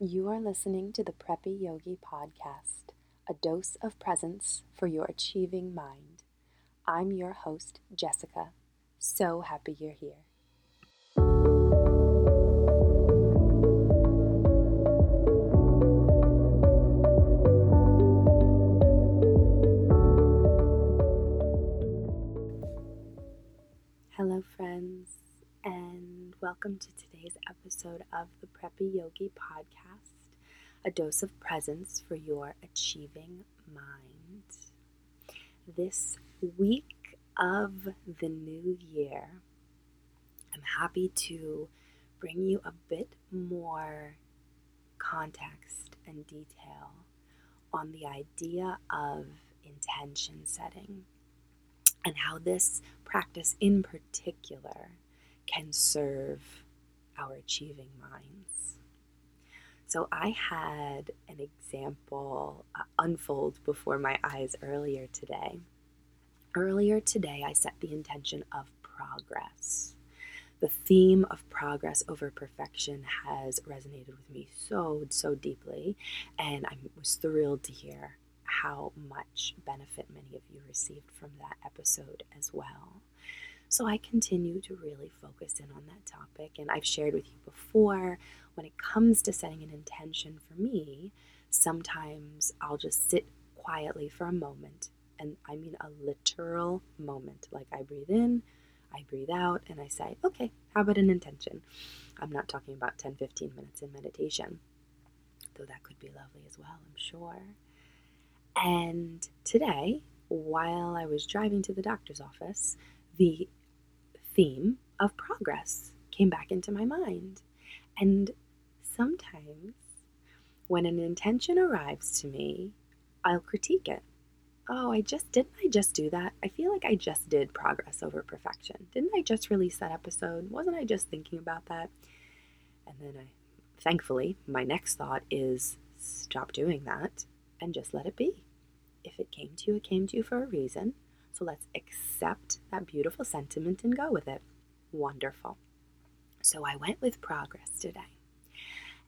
You are listening to the Preppy Yogi Podcast, a dose of presence for your achieving mind. I'm your host, Jessica. So happy you're here. Welcome to today's episode of the Preppy Yogi Podcast a dose of presence for your achieving mind. This week of the new year, I'm happy to bring you a bit more context and detail on the idea of intention setting and how this practice in particular can serve our achieving minds. So, I had an example uh, unfold before my eyes earlier today. Earlier today, I set the intention of progress. The theme of progress over perfection has resonated with me so, so deeply, and I was thrilled to hear how much benefit many of you received from that episode as well. So I continue to really focus in on that topic. And I've shared with you before when it comes to setting an intention for me, sometimes I'll just sit quietly for a moment. And I mean a literal moment. Like I breathe in, I breathe out, and I say, okay, how about an intention? I'm not talking about 10 15 minutes in meditation, though that could be lovely as well, I'm sure. And today, while I was driving to the doctor's office, the theme of progress came back into my mind. And sometimes when an intention arrives to me, I'll critique it. Oh, I just didn't I just do that? I feel like I just did progress over perfection. Didn't I just release that episode? Wasn't I just thinking about that? And then I thankfully, my next thought is stop doing that and just let it be. If it came to you, it came to you for a reason. So let's accept that beautiful sentiment and go with it. Wonderful. So I went with progress today.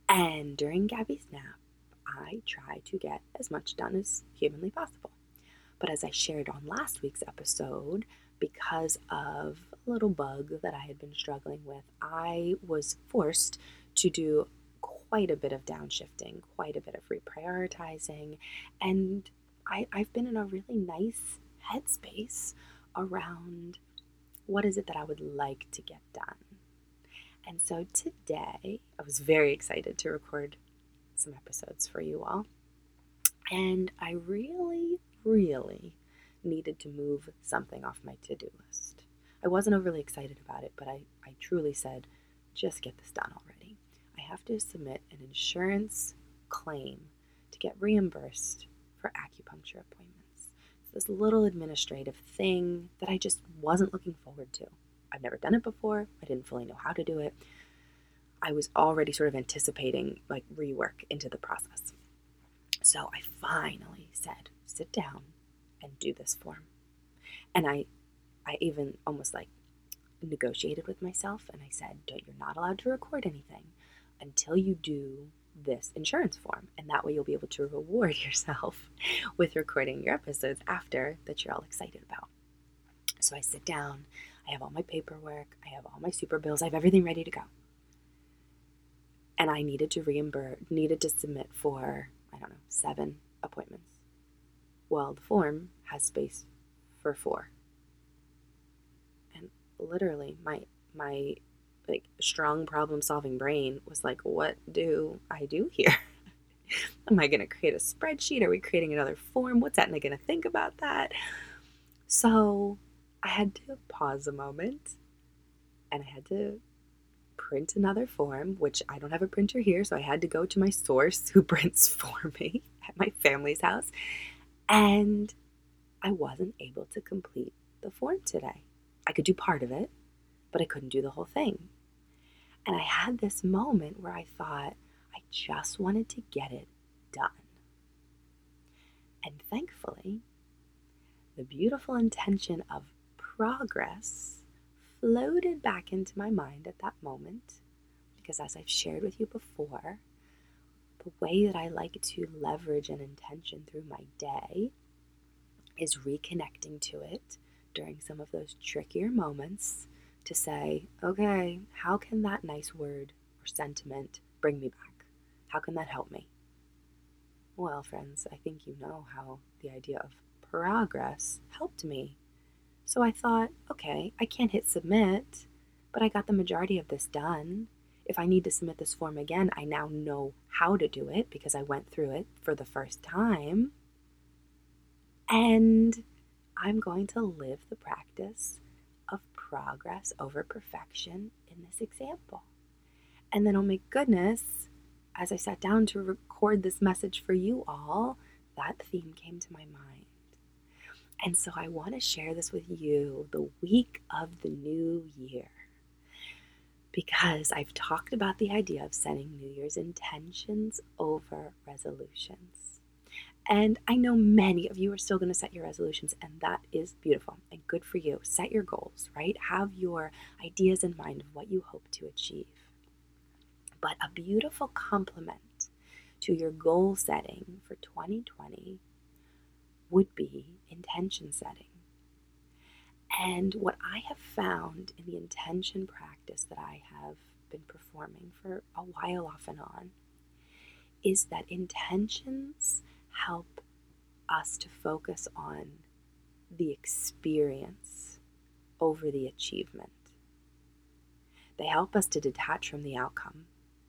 And during Gabby's nap, I tried to get as much done as humanly possible. But as I shared on last week's episode, because of a little bug that I had been struggling with, I was forced to do quite a bit of downshifting, quite a bit of reprioritizing, and I, I've been in a really nice headspace around what is it that I would like to get done. And so today, I was very excited to record some episodes for you all. And I really, really needed to move something off my to do list. I wasn't overly excited about it, but I, I truly said, just get this done already. I have to submit an insurance claim to get reimbursed for acupuncture appointments this little administrative thing that I just wasn't looking forward to. I've never done it before. I didn't fully know how to do it. I was already sort of anticipating like rework into the process. So I finally said, sit down and do this form. And I I even almost like negotiated with myself and I said, you're not allowed to record anything until you do this insurance form. And that way you'll be able to reward yourself with recording your episodes after that you're all excited about. So I sit down, I have all my paperwork, I have all my super bills, I have everything ready to go. And I needed to reimburse, needed to submit for, I don't know, seven appointments. Well, the form has space for four. And literally, my my like strong problem solving brain was like, what do I do here? Am I going to create a spreadsheet? Are we creating another form? What's Aetna going to think about that? So I had to pause a moment and I had to print another form, which I don't have a printer here. So I had to go to my source who prints for me at my family's house. And I wasn't able to complete the form today. I could do part of it, but I couldn't do the whole thing. And I had this moment where I thought, I just wanted to get it done. And thankfully, the beautiful intention of progress floated back into my mind at that moment. Because as I've shared with you before, the way that I like to leverage an intention through my day is reconnecting to it during some of those trickier moments to say, okay, how can that nice word or sentiment bring me back? How can that help me? Well, friends, I think you know how the idea of progress helped me. So I thought, okay, I can't hit submit, but I got the majority of this done. If I need to submit this form again, I now know how to do it because I went through it for the first time. And I'm going to live the practice progress over perfection in this example. And then, oh my goodness, as I sat down to record this message for you all, that theme came to my mind. And so I want to share this with you the week of the new year. Because I've talked about the idea of setting New Year's intentions over resolutions. And I know many of you are still going to set your resolutions, and that is beautiful and good for you. Set your goals, right? Have your ideas in mind of what you hope to achieve. But a beautiful complement to your goal setting for 2020 would be intention setting. And what I have found in the intention practice that I have been performing for a while off and on is that intentions help us to focus on the experience over the achievement. They help us to detach from the outcome.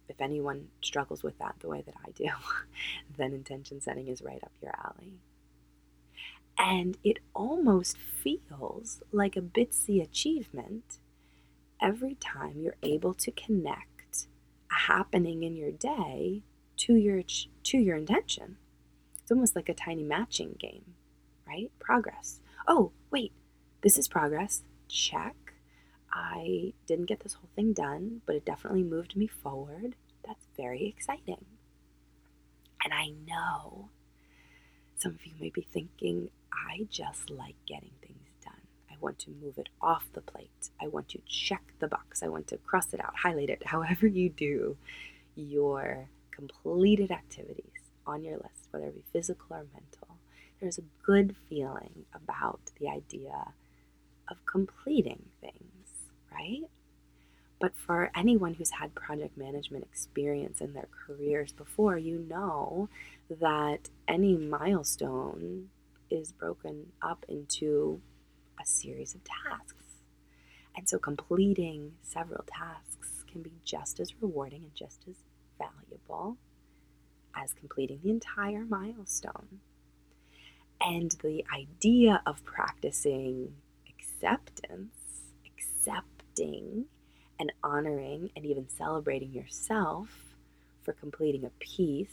If anyone struggles with that the way that I do, then intention setting is right up your alley. And it almost feels like a bitsy achievement every time you're able to connect a happening in your day to your to your intention. Almost like a tiny matching game, right? Progress. Oh, wait, this is progress. Check. I didn't get this whole thing done, but it definitely moved me forward. That's very exciting. And I know some of you may be thinking, I just like getting things done. I want to move it off the plate. I want to check the box. I want to cross it out, highlight it, however you do your completed activities on your list, whether it be physical or mental. There's a good feeling about the idea of completing things, right? But for anyone who's had project management experience in their careers before, you know that any milestone is broken up into a series of tasks. And so completing several tasks can be just as rewarding and just as valuable as completing the entire milestone. And the idea of practicing acceptance, accepting and honoring and even celebrating yourself for completing a piece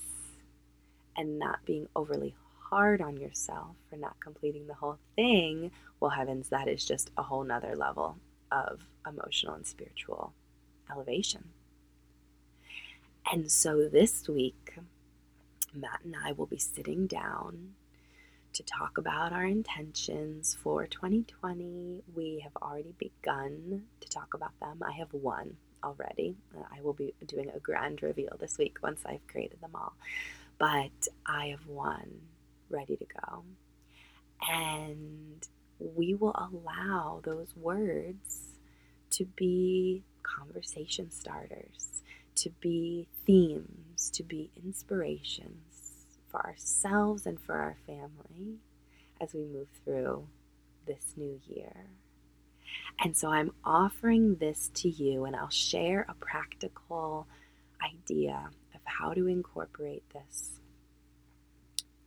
and not being overly hard on yourself for not completing the whole thing, well, heavens, that is just a whole nother level of emotional and spiritual elevation. And so this week, Matt and I will be sitting down to talk about our intentions for 2020. We have already begun to talk about them. I have one already. Uh, I will be doing a grand reveal this week once I've created them all. But I have one ready to go. And we will allow those words to be conversation starters, to be themes, to be inspirations for ourselves and for our family as we move through this new year. And so I'm offering this to you, and I'll share a practical idea of how to incorporate this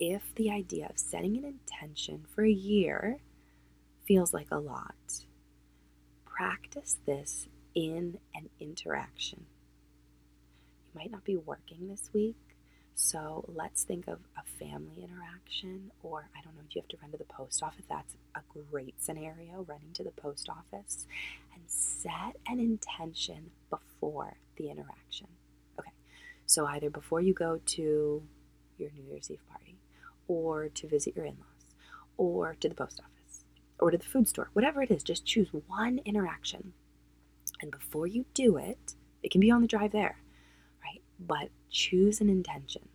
if the idea of setting an intention for a year feels like a lot, practice this in an interaction. You might not be working this week, so let's think of a family interaction, or I don't know, do you have to run to the post office? That's a great scenario, running to the post office, and set an intention before the interaction. Okay, so either before you go to your New Year's Eve party, or to visit your in laws, or to the post office, or to the food store, whatever it is, just choose one interaction. And before you do it, it can be on the drive there? But choose an intention.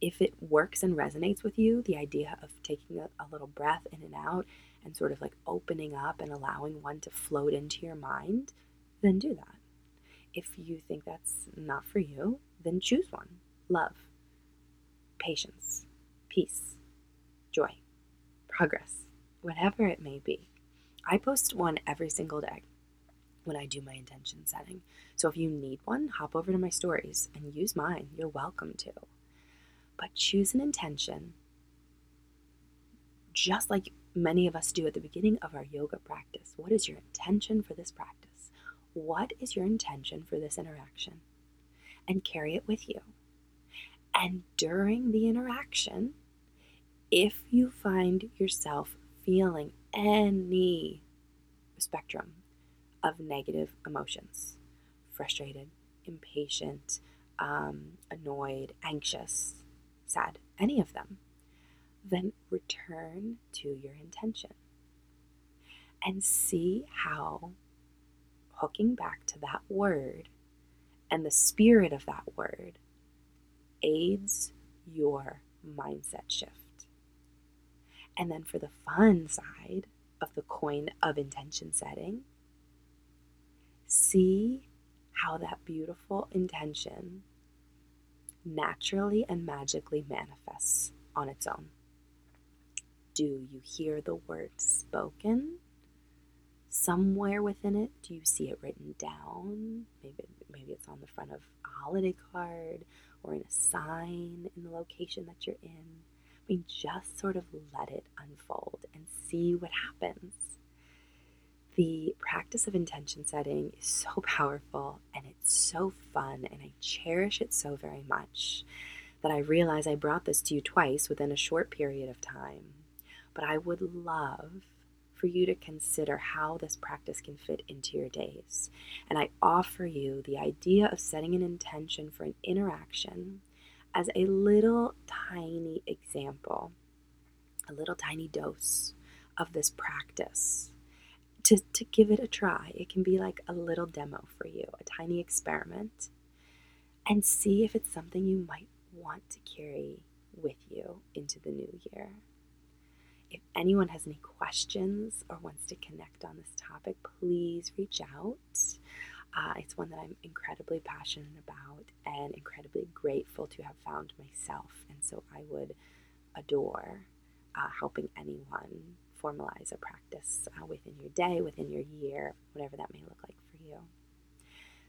If it works and resonates with you, the idea of taking a, a little breath in and out and sort of like opening up and allowing one to float into your mind, then do that. If you think that's not for you, then choose one. Love, patience, peace, joy, progress, whatever it may be. I post one every single day when I do my intention setting. So if you need one, hop over to my stories and use mine. You're welcome to. But choose an intention, just like many of us do at the beginning of our yoga practice. What is your intention for this practice? What is your intention for this interaction? And carry it with you. And during the interaction, if you find yourself feeling any spectrum of negative emotions frustrated, impatient, um, annoyed, anxious, sad, any of them then return to your intention and see how hooking back to that word and the spirit of that word aids your mindset shift. And then for the fun side of the coin of intention setting, see how that beautiful intention naturally and magically manifests on its own. Do you hear the words spoken? Somewhere within it, do you see it written down? Maybe, maybe it's on the front of a holiday card or in a sign in the location that you're in. I mean, just sort of let it unfold and see what happens. The practice of intention setting is so powerful and it's so fun, and I cherish it so very much that I realize I brought this to you twice within a short period of time but I would love for you to consider how this practice can fit into your days. And I offer you the idea of setting an intention for an interaction as a little tiny example, a little tiny dose of this practice. To, to give it a try. It can be like a little demo for you, a tiny experiment, and see if it's something you might want to carry with you into the new year. If anyone has any questions or wants to connect on this topic, please reach out. Uh, it's one that I'm incredibly passionate about and incredibly grateful to have found myself. And so I would adore uh, helping anyone formalize a practice uh, within your day, within your year, whatever that may look like for you.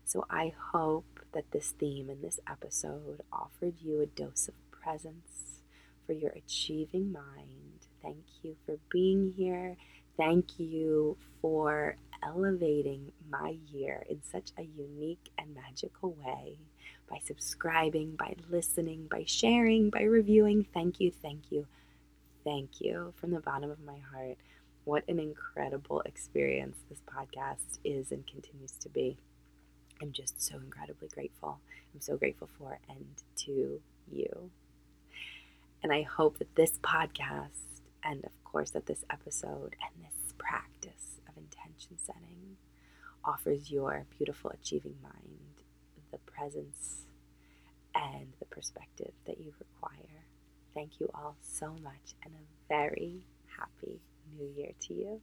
So I hope that this theme in this episode offered you a dose of presence for your achieving mind Thank you for being here. Thank you for elevating my year in such a unique and magical way by subscribing, by listening, by sharing, by reviewing. Thank you, thank you, thank you from the bottom of my heart. What an incredible experience this podcast is and continues to be. I'm just so incredibly grateful. I'm so grateful for and to you. And I hope that this podcast and of course, that this episode and this practice of intention setting offers your beautiful achieving mind the presence and the perspective that you require. Thank you all so much, and a very happy new year to you.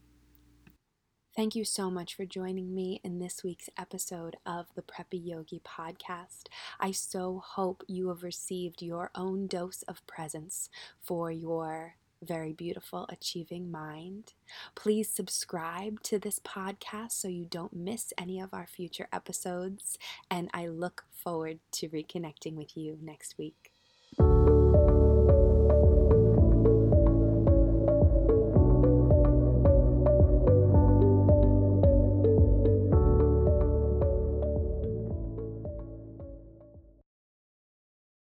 Thank you so much for joining me in this week's episode of the Preppy Yogi podcast. I so hope you have received your own dose of presence for your very beautiful Achieving Mind. Please subscribe to this podcast so you don't miss any of our future episodes, and I look forward to reconnecting with you next week.